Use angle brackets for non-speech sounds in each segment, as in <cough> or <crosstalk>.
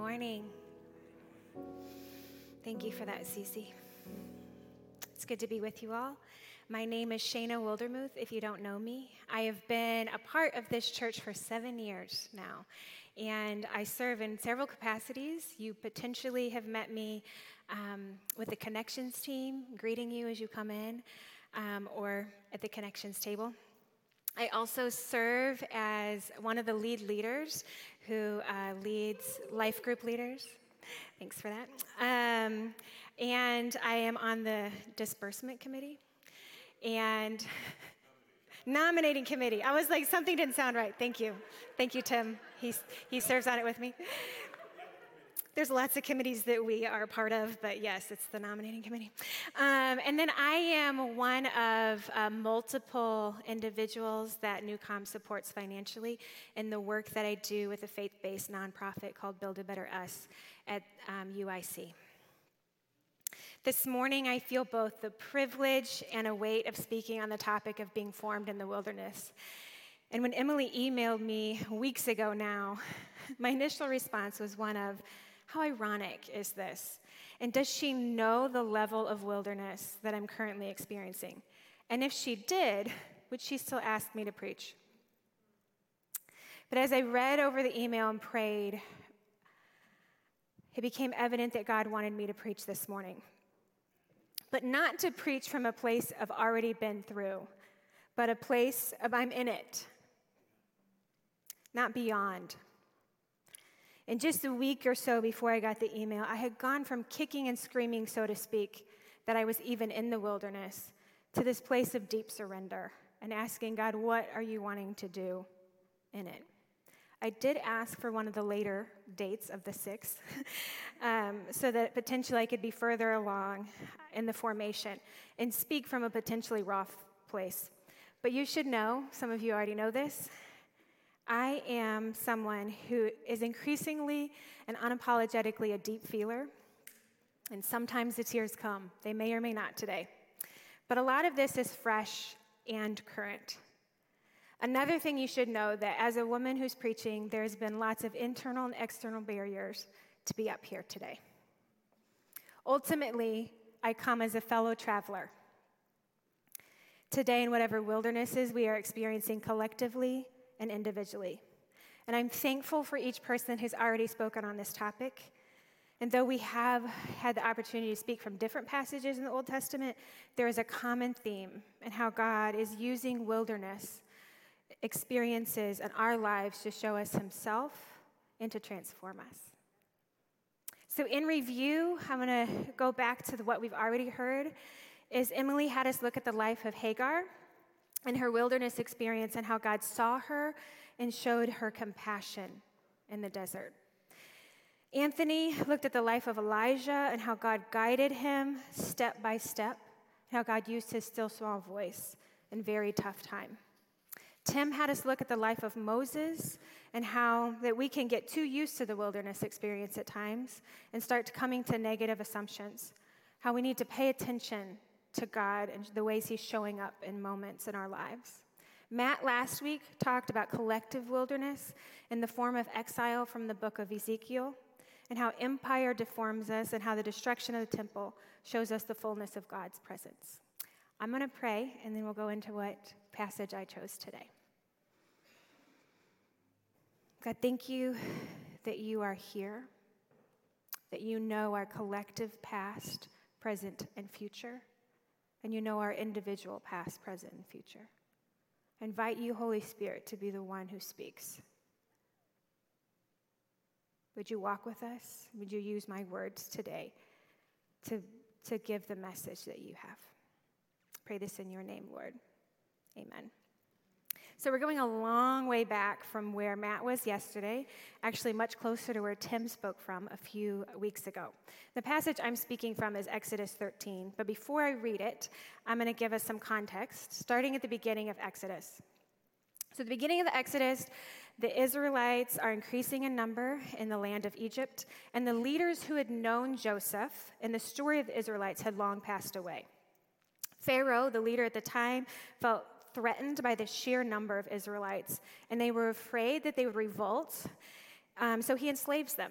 morning. Thank you for that, Cece. It's good to be with you all. My name is Shayna Wildermuth, if you don't know me. I have been a part of this church for seven years now, and I serve in several capacities. You potentially have met me um, with the Connections team, greeting you as you come in, um, or at the Connections table. I also serve as one of the lead leaders who uh, leads life group leaders. Thanks for that. Um, and I am on the disbursement committee and <laughs> nominating committee. I was like, something didn't sound right. Thank you. Thank you, Tim. He's, he serves on it with me. There's lots of committees that we are part of, but yes, it's the nominating committee. Um, and then I am one of uh, multiple individuals that NewCom supports financially in the work that I do with a faith based nonprofit called Build a Better Us at um, UIC. This morning, I feel both the privilege and a weight of speaking on the topic of being formed in the wilderness. And when Emily emailed me weeks ago now, <laughs> my initial response was one of, how ironic is this? And does she know the level of wilderness that I'm currently experiencing? And if she did, would she still ask me to preach? But as I read over the email and prayed, it became evident that God wanted me to preach this morning. But not to preach from a place of already been through, but a place of I'm in it, not beyond. In just a week or so before I got the email, I had gone from kicking and screaming, so to speak, that I was even in the wilderness to this place of deep surrender and asking God, What are you wanting to do in it? I did ask for one of the later dates of the sixth <laughs> um, so that potentially I could be further along in the formation and speak from a potentially rough place. But you should know, some of you already know this, I am someone who is increasingly and unapologetically a deep feeler. And sometimes the tears come. They may or may not today. But a lot of this is fresh and current. Another thing you should know that as a woman who's preaching, there's been lots of internal and external barriers to be up here today. Ultimately, I come as a fellow traveler. Today, in whatever wildernesses we are experiencing collectively, and individually. And I'm thankful for each person who's already spoken on this topic. And though we have had the opportunity to speak from different passages in the Old Testament, there is a common theme in how God is using wilderness experiences in our lives to show us Himself and to transform us. So, in review, I'm going to go back to what we've already heard. Is Emily had us look at the life of Hagar, and her wilderness experience and how God saw her and showed her compassion in the desert. Anthony looked at the life of Elijah and how God guided him step by step, how God used his still small voice in very tough time. Tim had us look at the life of Moses and how that we can get too used to the wilderness experience at times and start coming to negative assumptions. How we need to pay attention to God and the ways He's showing up in moments in our lives. Matt last week talked about collective wilderness in the form of exile from the book of Ezekiel and how empire deforms us and how the destruction of the temple shows us the fullness of God's presence. I'm going to pray and then we'll go into what passage I chose today. God, thank you that you are here, that you know our collective past, present, and future and you know our individual past, present, and future. I invite you, Holy Spirit, to be the one who speaks. Would you walk with us? Would you use my words today to, to give the message that you have? Pray this in your name, Lord. Amen. So we're going a long way back from where Matt was yesterday, actually much closer to where Tim spoke from a few weeks ago. The passage I'm speaking from is Exodus 13, but before I read it, I'm going to give us some context, starting at the beginning of Exodus. So, the beginning of the Exodus, the Israelites are increasing in number in the land of Egypt, and the leaders who had known Joseph and the story of the Israelites had long passed away. Pharaoh, the leader at the time, felt threatened by the sheer number of Israelites, and they were afraid that they would revolt. Um, so he enslaves them.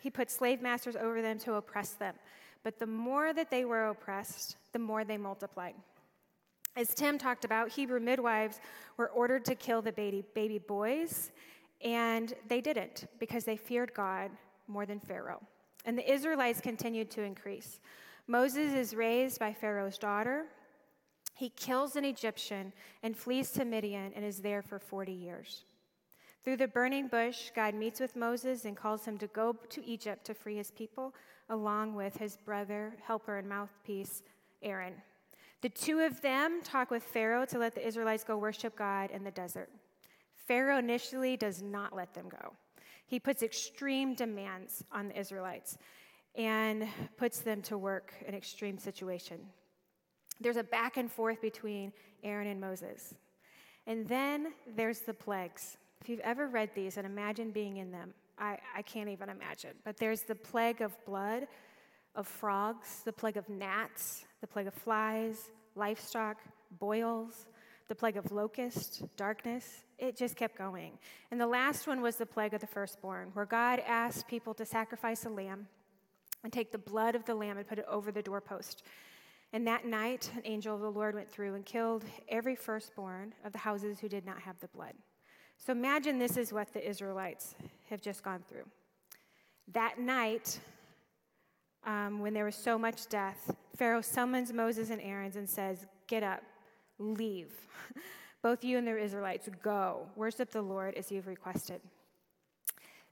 He put slave masters over them to oppress them. But the more that they were oppressed, the more they multiplied. As Tim talked about, Hebrew midwives were ordered to kill the baby, baby boys, and they didn't because they feared God more than Pharaoh. And the Israelites continued to increase. Moses is raised by Pharaoh's daughter. He kills an Egyptian and flees to Midian and is there for 40 years. Through the burning bush, God meets with Moses and calls him to go to Egypt to free his people, along with his brother, helper, and mouthpiece, Aaron. The two of them talk with Pharaoh to let the Israelites go worship God in the desert. Pharaoh initially does not let them go. He puts extreme demands on the Israelites and puts them to work in extreme situation. There's a back and forth between Aaron and Moses. And then there's the plagues. If you've ever read these and imagine being in them, I, I can't even imagine. But there's the plague of blood, of frogs, the plague of gnats, the plague of flies, livestock, boils, the plague of locust, darkness. It just kept going. And the last one was the plague of the firstborn, where God asked people to sacrifice a lamb and take the blood of the lamb and put it over the doorpost. And that night, an angel of the Lord went through and killed every firstborn of the houses who did not have the blood. So imagine this is what the Israelites have just gone through. That night, um, when there was so much death, Pharaoh summons Moses and Aaron and says, Get up, leave. <laughs> Both you and the Israelites, go, worship the Lord as you've requested.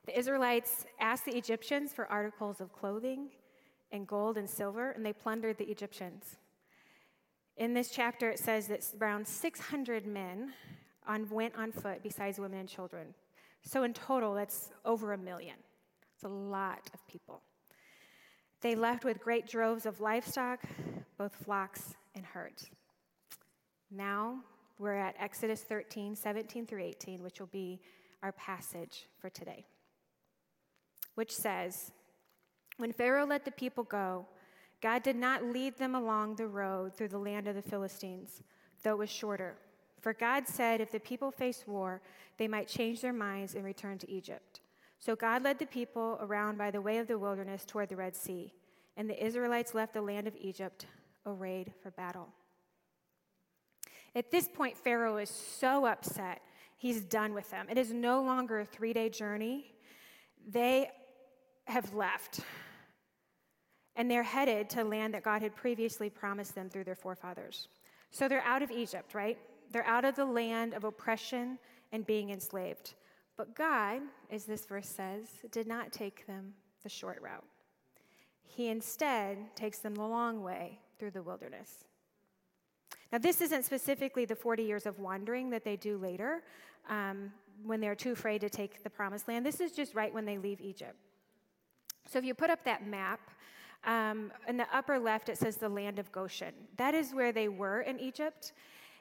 The Israelites asked the Egyptians for articles of clothing and gold and silver, and they plundered the Egyptians. In this chapter, it says that around 600 men on, went on foot besides women and children. So in total, that's over a million. It's a lot of people. They left with great droves of livestock, both flocks and herds. Now we're at Exodus 13, 17 through 18, which will be our passage for today, which says, When Pharaoh let the people go, God did not lead them along the road through the land of the Philistines, though it was shorter. For God said if the people faced war, they might change their minds and return to Egypt. So God led the people around by the way of the wilderness toward the Red Sea, and the Israelites left the land of Egypt arrayed for battle. At this point, Pharaoh is so upset, he's done with them. It is no longer a three day journey. They have left, and they're headed to land that God had previously promised them through their forefathers. So they're out of Egypt, right? They're out of the land of oppression and being enslaved. But God, as this verse says, did not take them the short route. He instead takes them the long way through the wilderness. Now, this isn't specifically the 40 years of wandering that they do later um, when they're too afraid to take the promised land. This is just right when they leave Egypt. So, if you put up that map, um, in the upper left it says the land of Goshen. That is where they were in Egypt.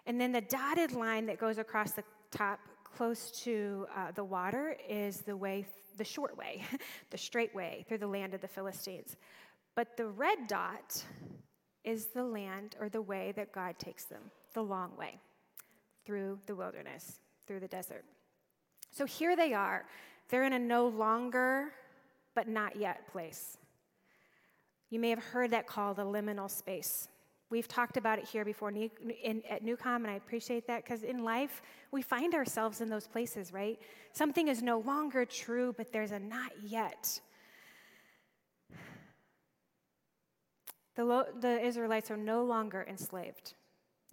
And then the dotted line that goes across the top close to uh, the water is the way, the short way, <laughs> the straight way through the land of the Philistines. But the red dot is the land or the way that God takes them, the long way, through the wilderness, through the desert. So here they are. They're in a no longer, but not yet place. You may have heard that called a liminal space. We've talked about it here before in, at Newcom, and I appreciate that because in life, we find ourselves in those places, right? Something is no longer true, but there's a not yet. The, lo- the Israelites are no longer enslaved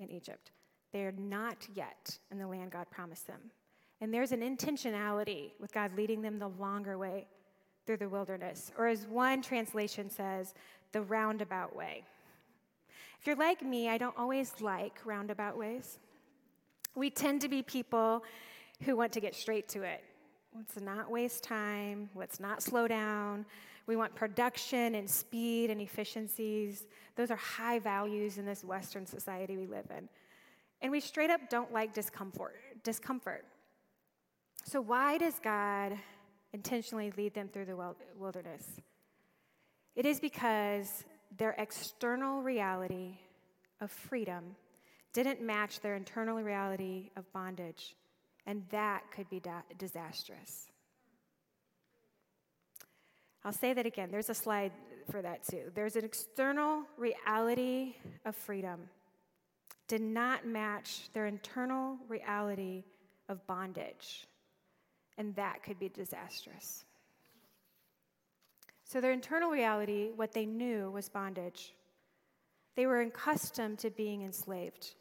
in Egypt. They are not yet in the land God promised them. And there's an intentionality with God leading them the longer way through the wilderness, or as one translation says, the roundabout way. If you're like me, I don't always like roundabout ways. We tend to be people who want to get straight to it. Let's not waste time. Let's not slow down. We want production and speed and efficiencies. Those are high values in this Western society we live in. And we straight up don't like discomfort. Discomfort. So why does God intentionally lead them through the wilderness? It is because their external reality of freedom didn't match their internal reality of bondage, and that could be da- disastrous. I'll say that again. There's a slide for that too. There's an external reality of freedom, did not match their internal reality of bondage. And that could be disastrous. So, their internal reality, what they knew was bondage. They were accustomed to being enslaved.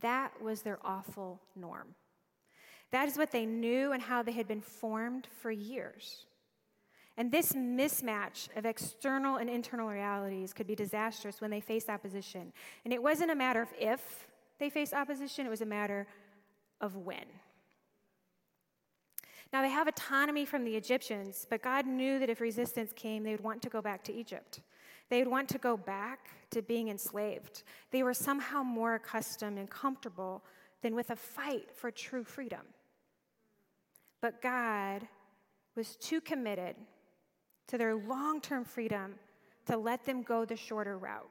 That was their awful norm. That is what they knew and how they had been formed for years. And this mismatch of external and internal realities could be disastrous when they face opposition. And it wasn't a matter of if they faced opposition, it was a matter of when. Now, they have autonomy from the Egyptians, but God knew that if resistance came, they would want to go back to Egypt. They would want to go back to being enslaved. They were somehow more accustomed and comfortable than with a fight for true freedom. But God was too committed to their long term freedom to let them go the shorter route.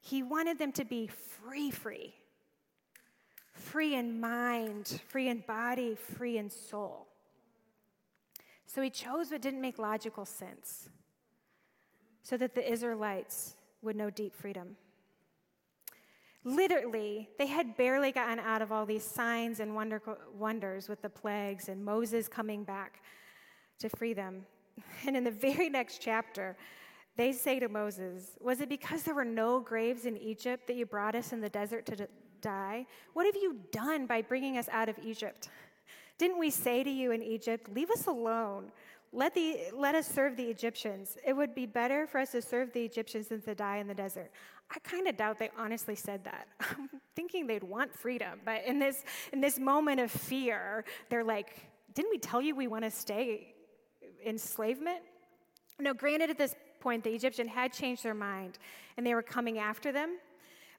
He wanted them to be free, free. Free in mind, free in body, free in soul. So he chose what didn't make logical sense so that the Israelites would know deep freedom. Literally, they had barely gotten out of all these signs and wonder, wonders with the plagues and Moses coming back to free them. <laughs> And in the very next chapter, they say to Moses, Was it because there were no graves in Egypt that you brought us in the desert to die? What have you done by bringing us out of Egypt? Didn't we say to you in Egypt, Leave us alone? Let, the, let us serve the Egyptians. It would be better for us to serve the Egyptians than to die in the desert. I kind of doubt they honestly said that. <laughs> I'm thinking they'd want freedom, but in this, in this moment of fear, they're like, Didn't we tell you we want to stay enslavement? No, granted, at this point, the Egyptian had changed their mind and they were coming after them.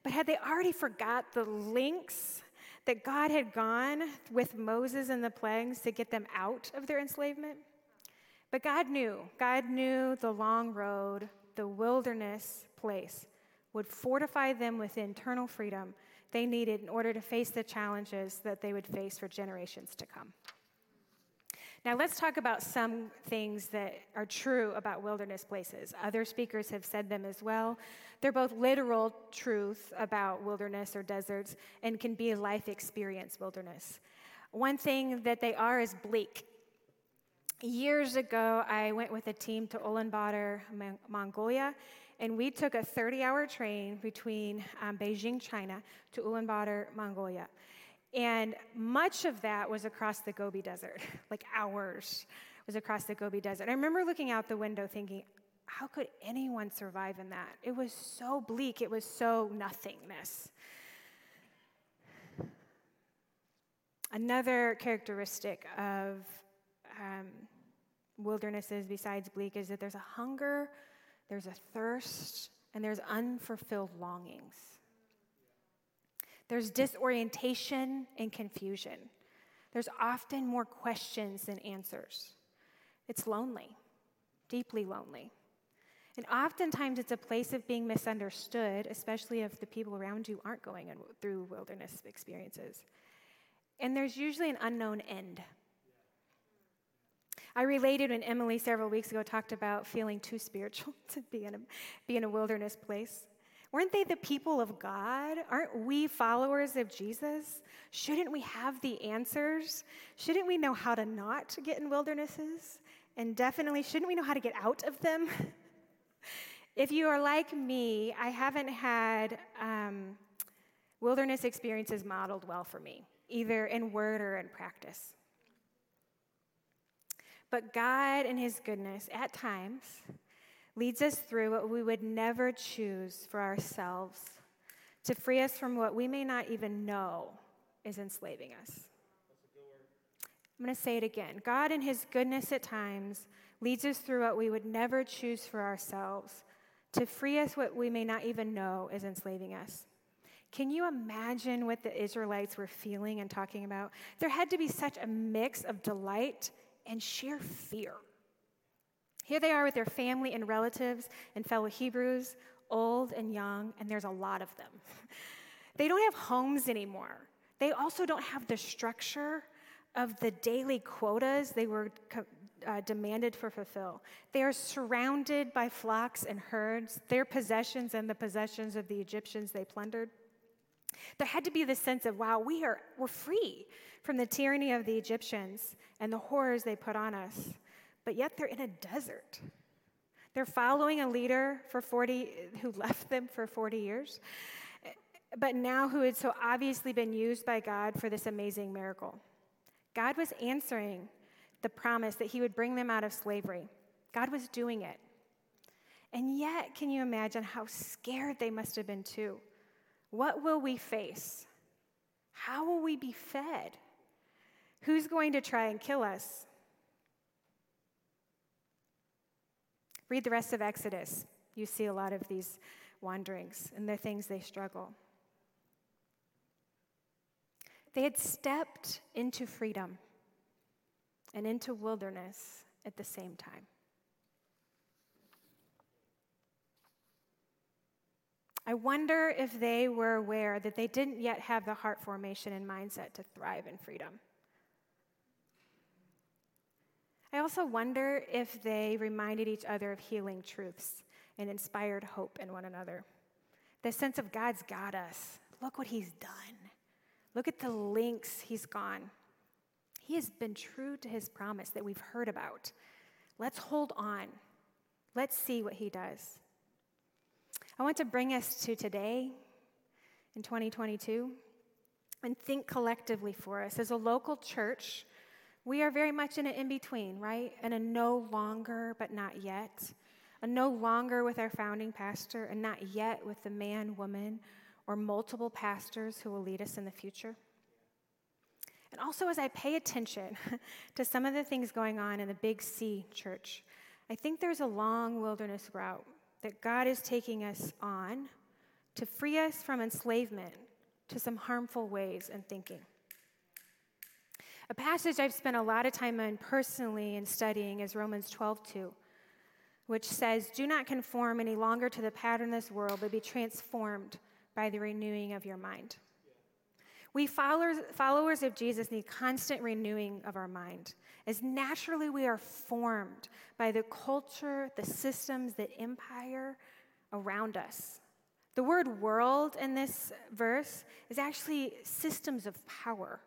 But had they already forgot the links that God had gone with Moses and the plagues to get them out of their enslavement? But God knew, God knew the long road, the wilderness place would fortify them with internal freedom they needed in order to face the challenges that they would face for generations to come. Now, let's talk about some things that are true about wilderness places. Other speakers have said them as well. They're both literal truth about wilderness or deserts and can be a life experience wilderness. One thing that they are is bleak. Years ago, I went with a team to Ulaanbaatar, Mongolia, and we took a 30 hour train between um, Beijing, China, to Ulaanbaatar, Mongolia. And much of that was across the Gobi Desert, <laughs> like hours was across the Gobi Desert. I remember looking out the window thinking, how could anyone survive in that? It was so bleak, it was so nothingness. Another characteristic of um, wildernesses besides bleak is that there's a hunger, there's a thirst, and there's unfulfilled longings. There's disorientation and confusion. There's often more questions than answers. It's lonely, deeply lonely. And oftentimes it's a place of being misunderstood, especially if the people around you aren't going through wilderness experiences. And there's usually an unknown end. I related when Emily several weeks ago talked about feeling too spiritual <laughs> to be in a, be in a wilderness place. Weren't they the people of God? Aren't we followers of Jesus? Shouldn't we have the answers? Shouldn't we know how to not get in wildernesses? And definitely, shouldn't we know how to get out of them? <laughs> if you are like me, I haven't had um, wilderness experiences modeled well for me, either in word or in practice. But God, in His goodness, at times, leads us through what we would never choose for ourselves to free us from what we may not even know is enslaving us. I'm going to say it again. God, in His goodness at times, leads us through what we would never choose for ourselves to free us what we may not even know is enslaving us. Can you imagine what the Israelites were feeling and talking about? There had to be such a mix of delight and sheer fear. Here they are with their family and relatives and fellow Hebrews, old and young, and there's a lot of them. <laughs> they don't have homes anymore. They also don't have the structure of the daily quotas they were uh, demanded for fulfill. They are surrounded by flocks and herds, their possessions and the possessions of the Egyptians they plundered. There had to be this sense of, wow, we are, we're free from the tyranny of the Egyptians and the horrors they put on us. But yet they're in a desert. They're following a leader for 40 who left them for 40 years, but now who had so obviously been used by God for this amazing miracle. God was answering the promise that he would bring them out of slavery. God was doing it. And yet, can you imagine how scared they must have been too? What will we face? How will we be fed? Who's going to try and kill us? Read the rest of Exodus. You see a lot of these wanderings and the things they struggle. They had stepped into freedom and into wilderness at the same time. I wonder if they were aware that they didn't yet have the heart formation and mindset to thrive in freedom. I also wonder if they reminded each other of healing truths and inspired hope in one another. The sense of God's got us. Look what He's done. Look at the links He's gone. He has been true to His promise that we've heard about. Let's hold on. Let's see what He does. I want to bring us to today in 2022 and think collectively for us. As a local church, we are very much in an in between, right? And a no longer, but not yet. A no longer with our founding pastor, and not yet with the man, woman, or multiple pastors who will lead us in the future. And also, as I pay attention <laughs> to some of the things going on in the Big C church, I think there's a long wilderness route that God is taking us on to free us from enslavement to some harmful ways and thinking. A passage I've spent a lot of time on personally in studying is Romans 12:2, which says, "Do not conform any longer to the pattern of this world, but be transformed by the renewing of your mind." We followers, followers of Jesus need constant renewing of our mind, as naturally we are formed by the culture, the systems, the empire around us. The word world in this verse is actually systems of power.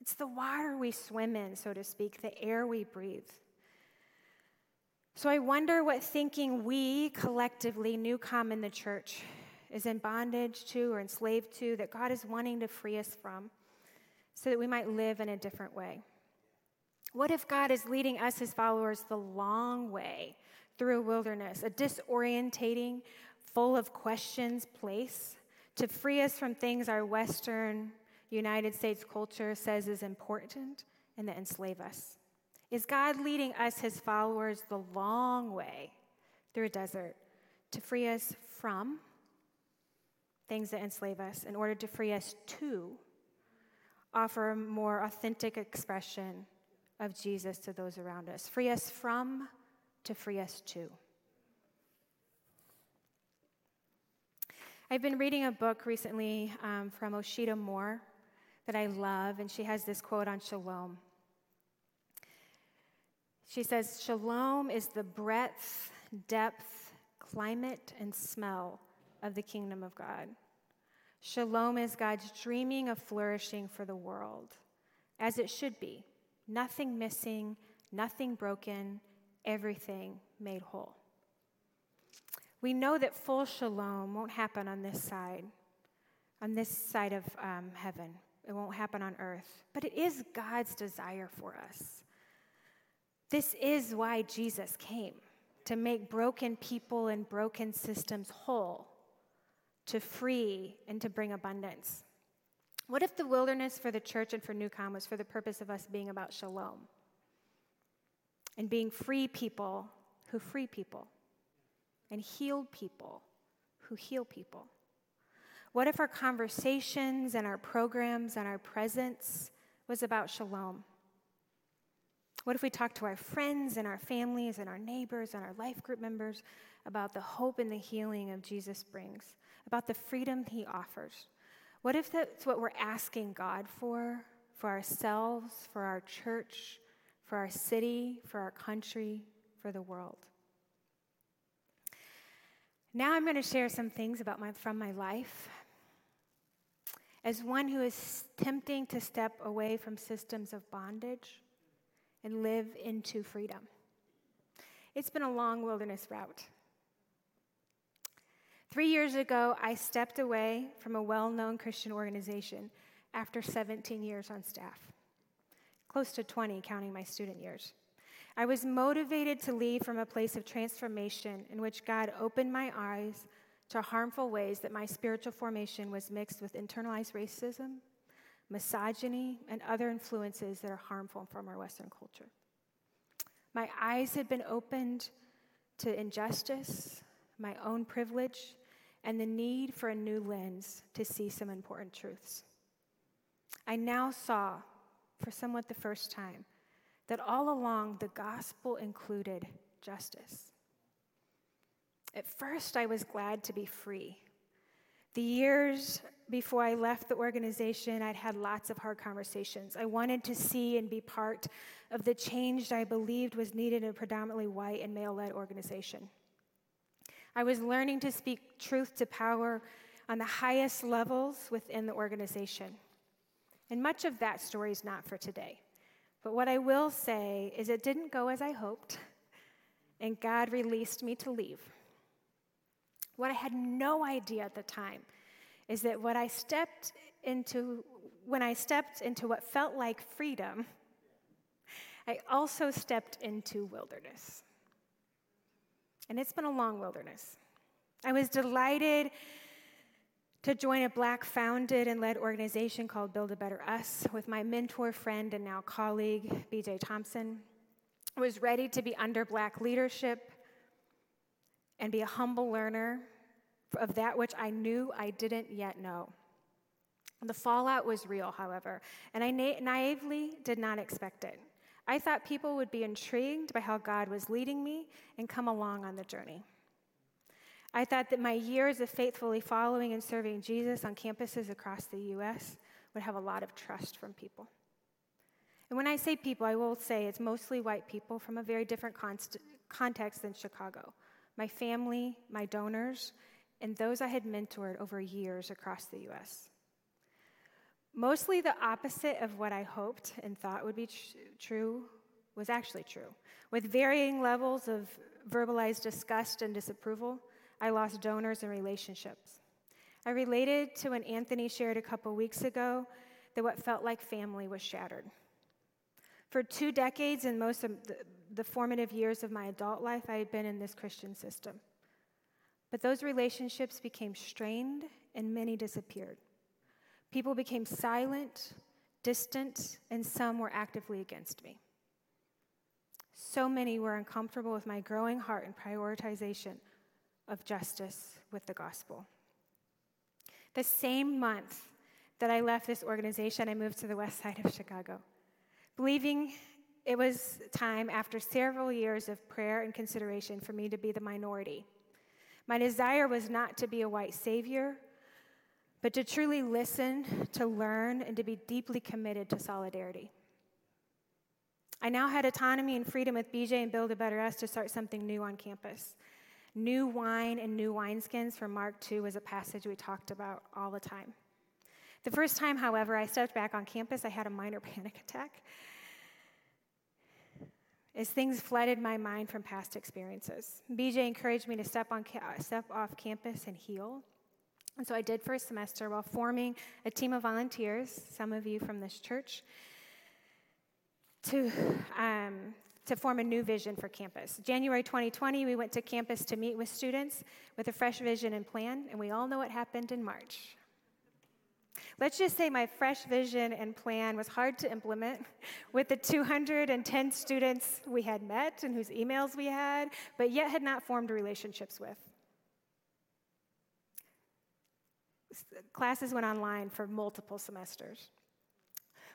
It's the water we swim in, so to speak, the air we breathe. So I wonder what thinking we collectively, Newcom in the church, is in bondage to or enslaved to that God is wanting to free us from so that we might live in a different way? What if God is leading us, his followers, the long way through a wilderness, a disorientating, full of questions place to free us from things our Western United States culture says is important and that enslave us? Is God leading us, his followers, the long way through a desert to free us from things that enslave us in order to free us to offer a more authentic expression of Jesus to those around us. Free us from to free us to. I've been reading a book recently um, from Osheta Moore that I love, and she has this quote on shalom. She says, Shalom is the breadth, depth, climate, and smell of the kingdom of God. Shalom is God's dreaming of flourishing for the world, as it should be nothing missing, nothing broken, everything made whole. We know that full shalom won't happen on this side, on this side of um, heaven. It won't happen on earth, but it is God's desire for us. This is why Jesus came to make broken people and broken systems whole to free, and to bring abundance. What if the wilderness for the church and for Newcom was for the purpose of us being about shalom and being free people who free people and healed people who heal people? What if our conversations and our programs and our presence was about shalom? What if we talked to our friends and our families and our neighbors and our life group members about the hope and the healing of Jesus brings? About the freedom He offers. What if that's what we're asking God for, for ourselves, for our church, for our city, for our country, for the world. Now I'm going to share some things about my, from my life. As one who is tempting to step away from systems of bondage and live into freedom. It's been a long wilderness route. Three years ago, I stepped away from a well known Christian organization after 17 years on staff, close to 20, counting my student years. I was motivated to leave from a place of transformation in which God opened my eyes to harmful ways that my spiritual formation was mixed with internalized racism, misogyny, and other influences that are harmful from our Western culture. My eyes had been opened to injustice, my own privilege, and the need for a new lens to see some important truths. I now saw, for somewhat the first time, that all along the gospel included justice. At first, I was glad to be free. The years before I left the organization, I'd had lots of hard conversations. I wanted to see and be part of the change I believed was needed in a predominantly white and male led organization. I was learning to speak truth to power on the highest levels within the organization. And much of that story is not for today. But what I will say is it didn't go as I hoped, and God released me to leave. What I had no idea at the time is that what I stepped into, when I stepped into what felt like freedom, I also stepped into wilderness. And it's been a long wilderness. I was delighted to join a black founded and led organization called Build a Better Us with my mentor, friend, and now colleague, BJ Thompson. I was ready to be under black leadership and be a humble learner of that which I knew I didn't yet know. The fallout was real, however, and I na- naively did not expect it. I thought people would be intrigued by how God was leading me and come along on the journey. I thought that my years of faithfully following and serving Jesus on campuses across the U.S. would have a lot of trust from people. And when I say people, I will say it's mostly white people from a very different const- context than Chicago. My family, my donors, and those I had mentored over years across the U.S. Mostly the opposite of what I hoped and thought would be tr- true was actually true. With varying levels of verbalized disgust and disapproval, I lost donors and relationships. I related to when Anthony shared a couple weeks ago that what felt like family was shattered. For two decades and most of the, the formative years of my adult life, I had been in this Christian system. But those relationships became strained and many disappeared. People became silent, distant, and some were actively against me. So many were uncomfortable with my growing heart and prioritization of justice with the gospel. The same month that I left this organization, I moved to the west side of Chicago, believing it was time, after several years of prayer and consideration, for me to be the minority. My desire was not to be a white savior but to truly listen, to learn, and to be deeply committed to solidarity. I now had autonomy and freedom with BJ and Build a Better Us to start something new on campus. New wine and new wineskins from Mark 2 was a passage we talked about all the time. The first time, however, I stepped back on campus, I had a minor <laughs> panic attack as things flooded my mind from past experiences. BJ encouraged me to step, on step off campus and heal. And so I did for a semester while forming a team of volunteers, some of you from this church, to, um, to form a new vision for campus. January 2020, we went to campus to meet with students with a fresh vision and plan, and we all know what happened in March. Let's just say my fresh vision and plan was hard to implement <laughs> with the 210 students we had met and whose emails we had, but yet had not formed relationships with. Classes went online for multiple semesters.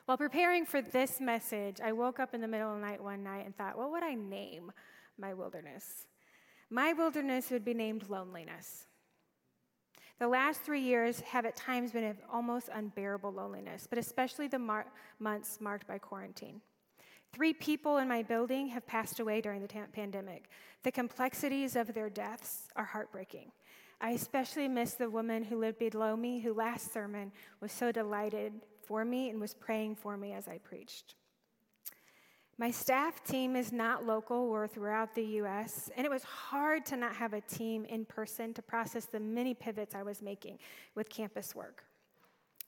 While preparing for this message, I woke up in the middle of the night one night and thought, what would I name my wilderness? My wilderness would be named loneliness. The last three years have at times been of almost unbearable loneliness, but especially the mar- months marked by quarantine. Three people in my building have passed away during the ta- pandemic. The complexities of their deaths are heartbreaking. I especially miss the woman who lived below me, who last sermon was so delighted for me and was praying for me as I preached. My staff team is not local or throughout the US, and it was hard to not have a team in person to process the many pivots I was making with campus work.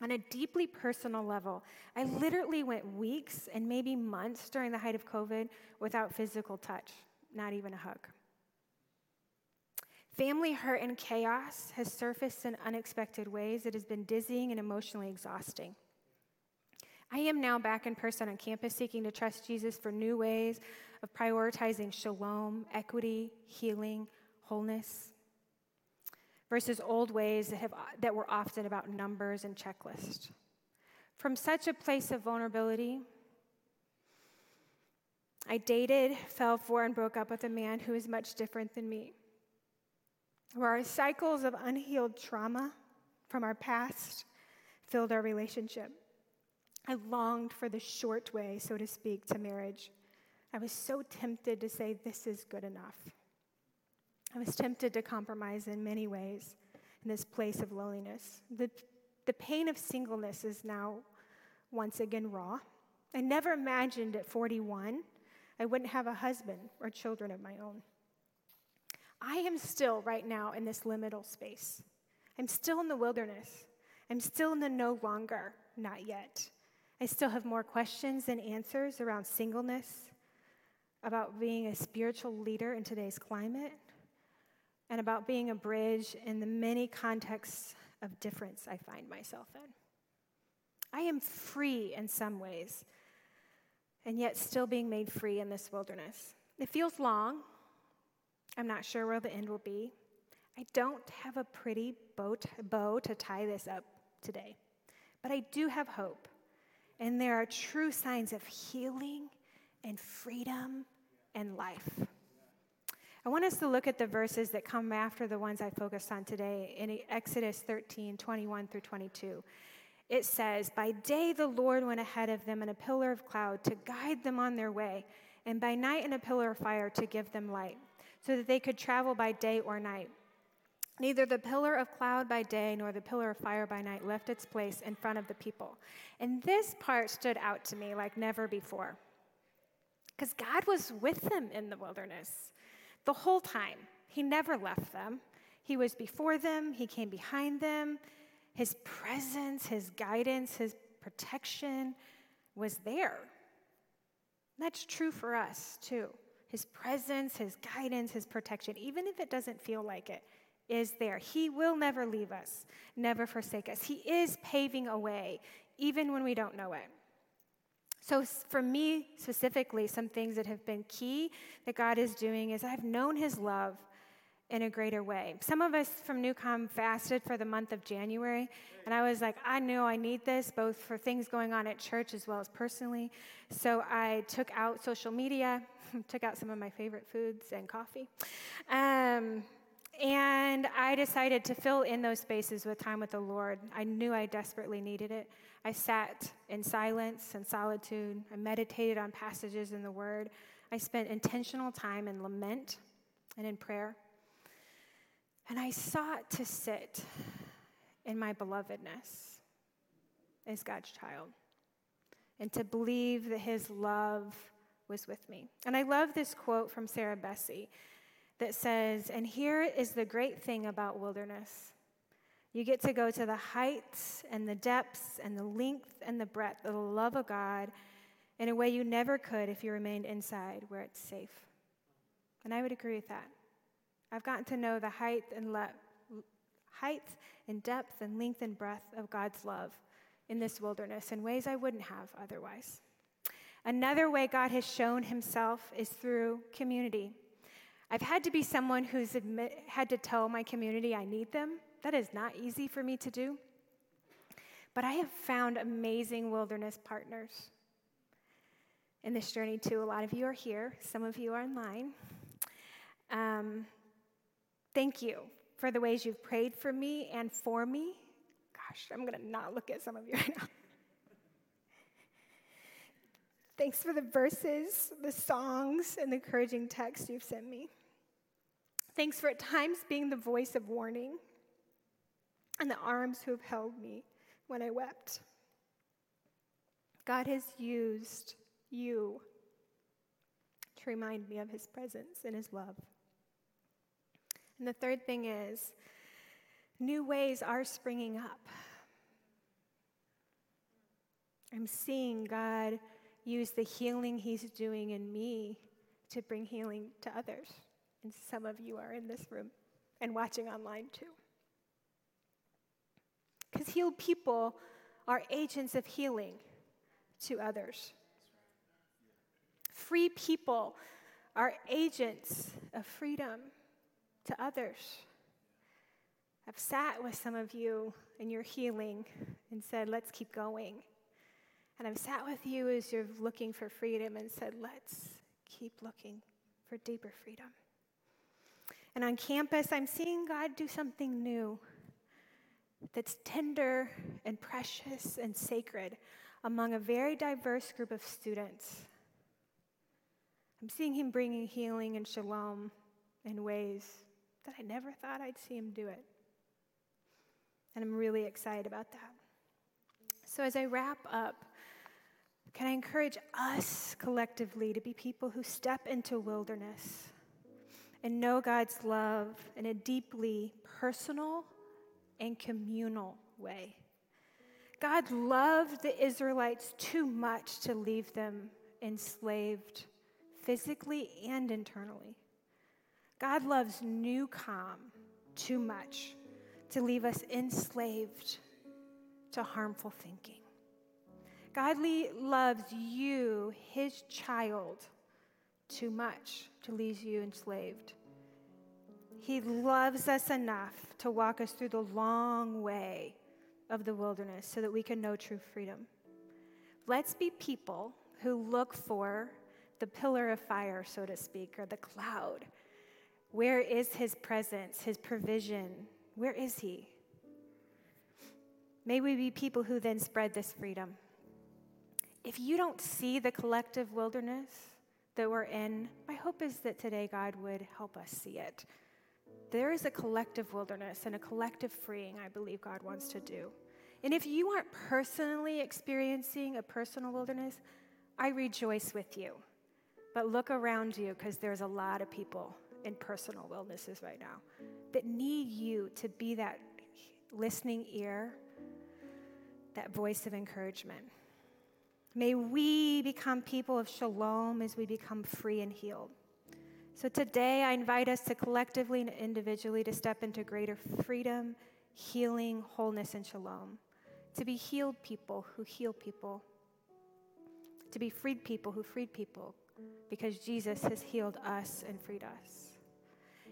On a deeply personal level, I literally went weeks and maybe months during the height of COVID without physical touch, not even a hug. Family hurt and chaos has surfaced in unexpected ways. It has been dizzying and emotionally exhausting. I am now back in person on campus seeking to trust Jesus for new ways of prioritizing shalom, equity, healing, wholeness, versus old ways that, have, that were often about numbers and checklists. From such a place of vulnerability, I dated, fell for, and broke up with a man who is much different than me. Where our cycles of unhealed trauma from our past filled our relationship. I longed for the short way, so to speak, to marriage. I was so tempted to say, This is good enough. I was tempted to compromise in many ways in this place of loneliness. The, the pain of singleness is now once again raw. I never imagined at 41 I wouldn't have a husband or children of my own. I am still right now in this liminal space. I'm still in the wilderness. I'm still in the no longer, not yet. I still have more questions than answers around singleness, about being a spiritual leader in today's climate, and about being a bridge in the many contexts of difference I find myself in. I am free in some ways, and yet still being made free in this wilderness. It feels long. I'm not sure where the end will be. I don't have a pretty bow, bow to tie this up today, but I do have hope and there are true signs of healing and freedom and life. I want us to look at the verses that come after the ones I focused on today in Exodus 13 21 through 22. It says, By day the Lord went ahead of them in a pillar of cloud to guide them on their way, and by night in a pillar of fire to give them light, so that they could travel by day or night. Neither the pillar of cloud by day nor the pillar of fire by night left its place in front of the people. And this part stood out to me like never before. Because God was with them in the wilderness the whole time. He never left them. He was before them, He came behind them. His presence, His guidance, His protection was there. That's true for us too. His presence, His guidance, His protection, even if it doesn't feel like it is there. He will never leave us, never forsake us. He is paving a way, even when we don't know it. So, for me specifically, some things that have been key that God is doing is I've known His love in a greater way. Some of us from Newcom fasted for the month of January, and I was like, I know I need this both for things going on at church as well as personally. So I took out social media, <laughs> took out some of my favorite foods and coffee. Um, and I decided to fill in those spaces with time with the Lord. I knew I desperately needed it. I sat in silence and solitude. I meditated on passages in the Word. I spent intentional time in lament and in prayer. And I sought to sit in my belovedness as God's child and to believe that His love was with me. And I love this quote from Sarah Bessey that says, And here is the great thing about wilderness you get to go to the heights and the depths and the length and the breadth of the love of God in a way you never could if you remained inside where it's safe. And I would agree with that. I've gotten to know the height and le- and depth and length and breadth of God's love in this wilderness in ways I wouldn't have otherwise. Another way God has shown himself is through community. I've had to be someone who's admit, had to tell my community I need them. That is not easy for me to do. But I have found amazing wilderness partners in this journey, too. A lot of you are here, some of you are online. Um, thank you for the ways you've prayed for me and for me. Gosh, I'm going to not look at some of you <laughs> right now. Thanks for the verses, the songs, and the encouraging text you've sent me. Thanks for at times being the voice of warning and the arms who have held me when I wept. God has used you to remind me of his presence and his love. And the third thing is, new ways are springing up. I'm seeing God use the healing he's doing in me to bring healing to others. And some of you are in this room and watching online too. Because healed people are agents of healing to others. Free people are agents of freedom to others. I've sat with some of you in your healing and said, let's keep going. And I've sat with you as you're looking for freedom and said, let's keep looking for deeper freedom. And on campus, I'm seeing God do something new that's tender and precious and sacred among a very diverse group of students. I'm seeing him bringing healing and shalom in ways that I never thought I'd see him do it. And I'm really excited about that. So, as I wrap up, can I encourage us collectively to be people who step into wilderness and know God's love in a deeply personal and communal way? God loved the Israelites too much to leave them enslaved physically and internally. God loves new calm too much to leave us enslaved to harmful thinking. God loves you, his child, too much to leave you enslaved. He loves us enough to walk us through the long way of the wilderness so that we can know true freedom. Let's be people who look for the pillar of fire, so to speak, or the cloud. Where is his presence, his provision? Where is he? May we be people who then spread this freedom. If you don't see the collective wilderness that we're in, my hope is that today God would help us see it. There is a collective wilderness and a collective freeing I believe God wants to do. And if you aren't personally experiencing a personal wilderness, I rejoice with you. But look around you because there's a lot of people in personal wildnesses right now that need you to be that listening ear, that voice of encouragement. May we become people of shalom as we become free and healed. So today, I invite us to collectively and individually to step into greater freedom, healing, wholeness, and shalom. To be healed people who heal people. To be freed people who freed people because Jesus has healed us and freed us.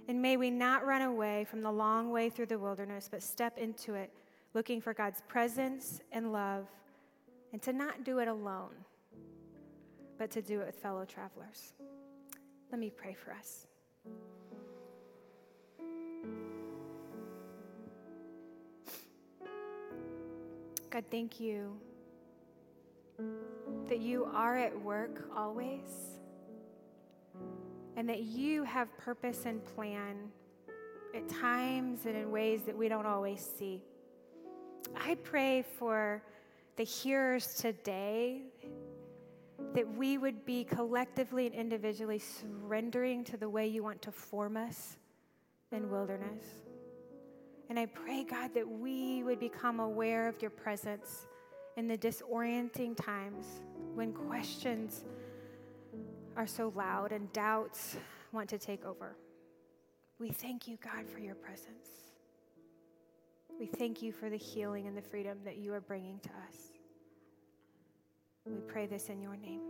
And may we not run away from the long way through the wilderness, but step into it looking for God's presence and love, and to not do it alone, but to do it with fellow travelers. Let me pray for us. God, thank you that you are at work always and that you have purpose and plan at times and in ways that we don't always see. I pray for the hearers today that we would be collectively and individually surrendering to the way you want to form us in wilderness. And I pray, God, that we would become aware of your presence in the disorienting times when questions are so loud and doubts want to take over. We thank you, God, for your presence. We thank you for the healing and the freedom that you are bringing to us. We pray this in your name.